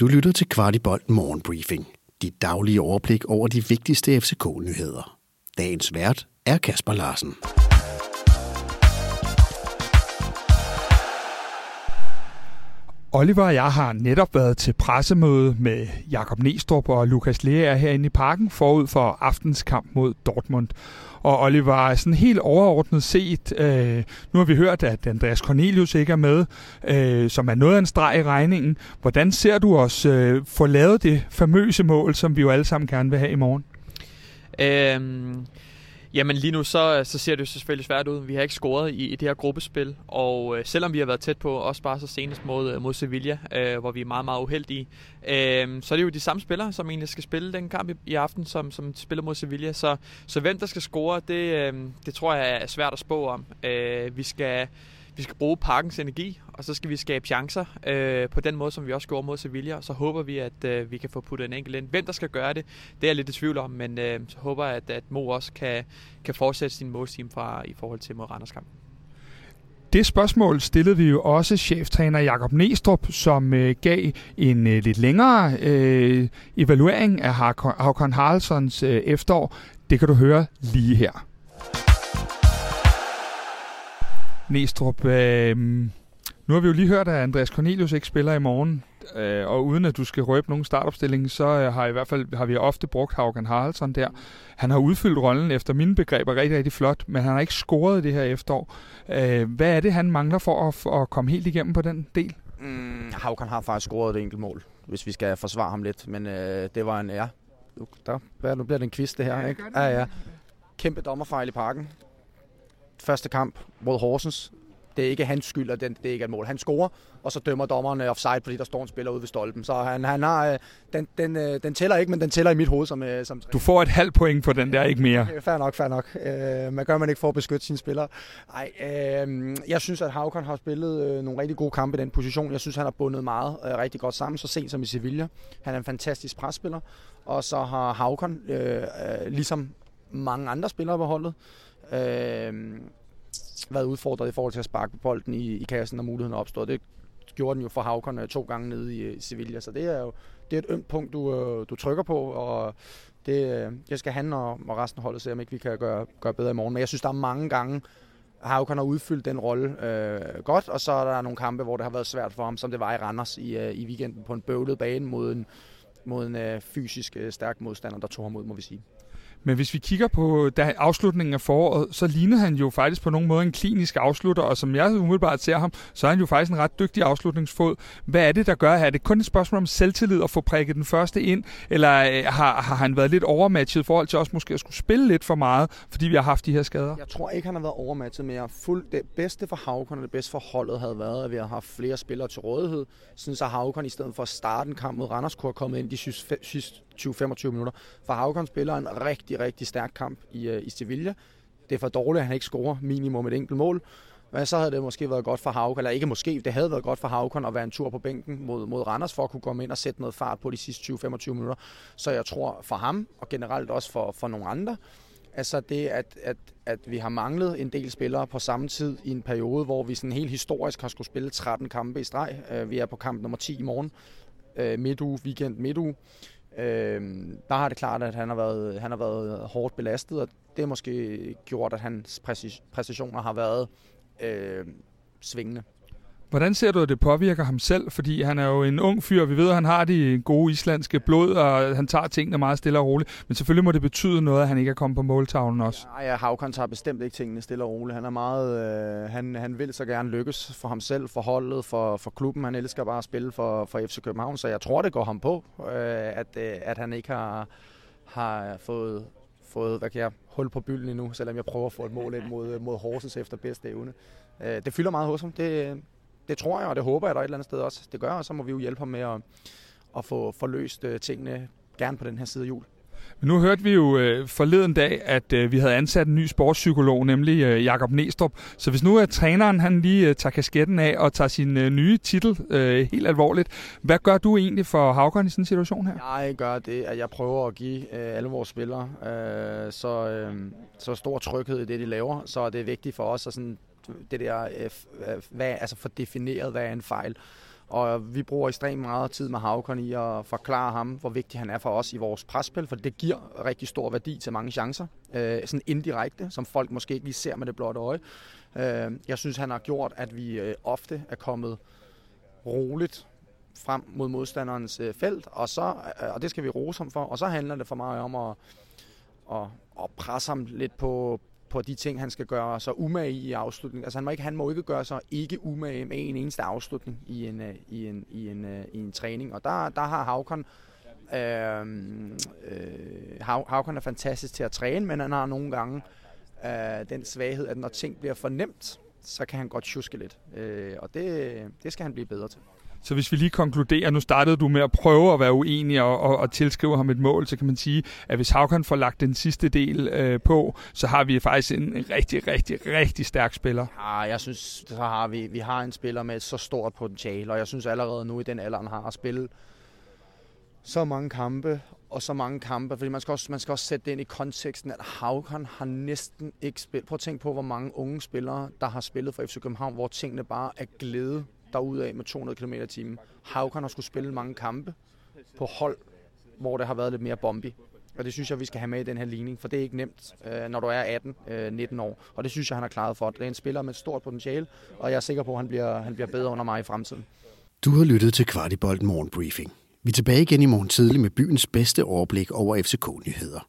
Du lytter til Kvartibolt Morgenbriefing. Dit daglige overblik over de vigtigste FCK-nyheder. Dagens vært er Kasper Larsen. Oliver og jeg har netop været til pressemøde med Jakob Nestrup og Lukas Lea herinde i parken forud for aftens kamp mod Dortmund. Og Oliver, sådan helt overordnet set, øh, nu har vi hørt, at Andreas Cornelius ikke er med, øh, som er noget af en streg i regningen. Hvordan ser du os øh, få lavet det famøse mål, som vi jo alle sammen gerne vil have i morgen? Øhm, Jamen lige nu, så, så ser det jo selvfølgelig svært ud. Vi har ikke scoret i, i det her gruppespil, og øh, selvom vi har været tæt på, også bare så senest mod, øh, mod Sevilla, øh, hvor vi er meget, meget uheldige, øh, så er det jo de samme spillere, som egentlig skal spille den kamp i, i aften, som, som spiller mod Sevilla. Så, så hvem der skal score, det, øh, det tror jeg er svært at spå om. Øh, vi skal vi skal bruge parkens energi, og så skal vi skabe chancer øh, på den måde, som vi også gjorde mod Sevilla, og så håber vi, at øh, vi kan få puttet en enkelt ind. Hvem der skal gøre det, det er jeg lidt i tvivl om, men øh, så håber jeg, at, at Mo også kan, kan fortsætte sin målsteam fra i forhold til mod Randers kamp. Det spørgsmål stillede vi jo også cheftræner Jakob Nestrup, som øh, gav en øh, lidt længere øh, evaluering af Håkon Haraldsons øh, efterår. Det kan du høre lige her. Næstrup, øh, nu har vi jo lige hørt, at Andreas Cornelius ikke spiller i morgen, øh, og uden at du skal røbe nogen startopstilling, så øh, har i hvert fald har vi ofte brugt Haugen Haraldsson der. Han har udfyldt rollen efter mine begreber rigtig, rigtig flot, men han har ikke scoret det her efterår. Øh, hvad er det, han mangler for at, at komme helt igennem på den del? Mm, Haugen har faktisk scoret et enkelt mål, hvis vi skal forsvare ham lidt, men øh, det var en, ja, der, nu bliver det en quiz det her, ja, ikke? Det. Ja, ja. Kæmpe dommerfejl i parken første kamp mod Horsens. Det er ikke hans skyld, at det ikke er et mål. Han scorer, og så dømmer dommeren offside, fordi der står en spiller ude ved stolpen. Så han, han har, øh, den, den, øh, den tæller ikke, men den tæller i mit hoved som, øh, som Du får et halvt point på den der, ikke mere. Fair nok, fair nok. man gør man ikke for at beskytte sine spillere. Ej, øh, jeg synes, at Havkon har spillet nogle rigtig gode kampe i den position. Jeg synes, han har bundet meget øh, rigtig godt sammen, så sent som i Sevilla. Han er en fantastisk presspiller. Og så har Havkon, øh, øh, ligesom mange andre spillere på holdet, øh, været udfordret i forhold til at sparke på bolden i, i kassen, når muligheden opstod. Det gjorde den jo for Havkerne øh, to gange nede i, Sevilla, så det er jo det er et ømt punkt, du, øh, du trykker på, og det, øh, det skal han og, og resten af holdet se, om ikke vi kan gøre, gøre bedre i morgen. Men jeg synes, der er mange gange, Havkon har udfyldt den rolle øh, godt, og så er der nogle kampe, hvor det har været svært for ham, som det var i Randers i, øh, i weekenden på en bøvlet bane mod en, mod en øh, fysisk øh, stærk modstander, der tog ham ud, må vi sige. Men hvis vi kigger på da afslutningen af foråret, så lignede han jo faktisk på nogen måde en klinisk afslutter, og som jeg umiddelbart ser ham, så er han jo faktisk en ret dygtig afslutningsfod. Hvad er det, der gør? Er det kun et spørgsmål om selvtillid at få prikket den første ind, eller øh, har, har han været lidt overmatchet i forhold til også måske at skulle spille lidt for meget, fordi vi har haft de her skader? Jeg tror ikke, han har været overmatchet, men jeg fuld, det bedste for Havkon og det bedste for holdet havde været, at vi har haft flere spillere til rådighed, sådan så Havkon i stedet for at starte en kamp mod Randers kunne have kommet ind de sidste 20-25 minutter. For Havkon spiller en rigtig, rigtig stærk kamp i, øh, i Sevilla. Det er for dårligt, at han ikke scorer minimum et enkelt mål. Men så havde det måske været godt for Havkon, eller ikke måske, det havde været godt for Havkon at være en tur på bænken mod, mod Randers for at kunne komme ind og sætte noget fart på de sidste 20-25 minutter. Så jeg tror for ham, og generelt også for, for nogle andre, altså det, at, at, at vi har manglet en del spillere på samme tid i en periode, hvor vi sådan helt historisk har skulle spille 13 kampe i streg. Øh, vi er på kamp nummer 10 i morgen. Øh, midtuge, weekend, midtuge. Øh, der har det klart, at han har, været, han har været hårdt belastet, og det har måske gjort, at hans præcisioner har været øh, svingende. Hvordan ser du, at det påvirker ham selv? Fordi han er jo en ung fyr, vi ved, at han har de gode islandske blod, og han tager tingene meget stille og roligt. Men selvfølgelig må det betyde noget, at han ikke er kommet på måltavlen også. Ja, ja Havkon tager bestemt ikke tingene stille og roligt. Han er meget, øh, han, han vil så gerne lykkes for ham selv, for holdet, for, for klubben. Han elsker bare at spille for, for FC København, så jeg tror, det går ham på, øh, at, øh, at han ikke har, har fået, fået hvad kan jeg, hul på bylden endnu, selvom jeg prøver at få et mål ind mod, mod Horsens efter bedste evne. Øh, det fylder meget hos ham. Det, det tror jeg, og det håber jeg, der et eller andet sted også det gør, og så må vi jo hjælpe ham med at, at få forløst øh, tingene gerne på den her side af jul. Men nu hørte vi jo øh, forleden dag, at øh, vi havde ansat en ny sportspsykolog, nemlig øh, Jakob Nestrup. Så hvis nu er træneren han lige øh, tager kasketten af og tager sin øh, nye titel øh, helt alvorligt, hvad gør du egentlig for Havgården i sådan en situation her? Jeg gør det, at jeg prøver at give øh, alle vores spillere øh, så, øh, så stor tryghed i det, de laver. Så det er vigtigt for os at sådan det der, øh, øh hvad, altså få defineret, hvad er en fejl. og vi bruger ekstremt meget tid med Havkon i at forklare ham, hvor vigtig han er for os i vores presspil, for det giver rigtig stor værdi til mange chancer. Øh, sådan indirekte, som folk måske ikke lige ser med det blotte øje. Øh, jeg synes, han har gjort, at vi øh, ofte er kommet roligt frem mod modstanderens øh, felt, og, så, øh, og det skal vi rose ham for. Og så handler det for mig om at, at, at presse ham lidt på, på de ting, han skal gøre sig umage i afslutningen. Altså han må ikke, han må ikke gøre sig ikke umage med en eneste afslutning i en, øh, i en, i en, øh, i en træning. Og der, der har Havkon øhm, øh, øh, Havkon er fantastisk til at træne, men han har nogle gange øh, den svaghed, at når ting bliver for nemt, så kan han godt tjuske lidt. Øh, og det, det skal han blive bedre til. Så hvis vi lige konkluderer, nu startede du med at prøve at være uenig og, og, og tilskrive ham et mål, så kan man sige, at hvis Havkan får lagt den sidste del øh, på, så har vi faktisk en, rigtig, rigtig, rigtig stærk spiller. Ja, jeg synes, så har vi, vi har en spiller med så stort potentiale, og jeg synes allerede nu i den alder, han har at spille så mange kampe, og så mange kampe, fordi man skal også, man skal også sætte det ind i konteksten, at Havkon har næsten ikke spillet. Prøv at tænke på, hvor mange unge spillere, der har spillet for FC København, hvor tingene bare er glæde af med 200 km i timen. Havkon har skulle spille mange kampe på hold, hvor det har været lidt mere bombi. Og det synes jeg, vi skal have med i den her ligning, for det er ikke nemt, øh, når du er 18-19 øh, år. Og det synes jeg, han har klaret for. Det er en spiller med stort potentiale, og jeg er sikker på, at han bliver, han bliver bedre under mig i fremtiden. Du har lyttet til Kvartibolt Morgenbriefing. Vi er tilbage igen i morgen tidlig med byens bedste overblik over FCK-nyheder.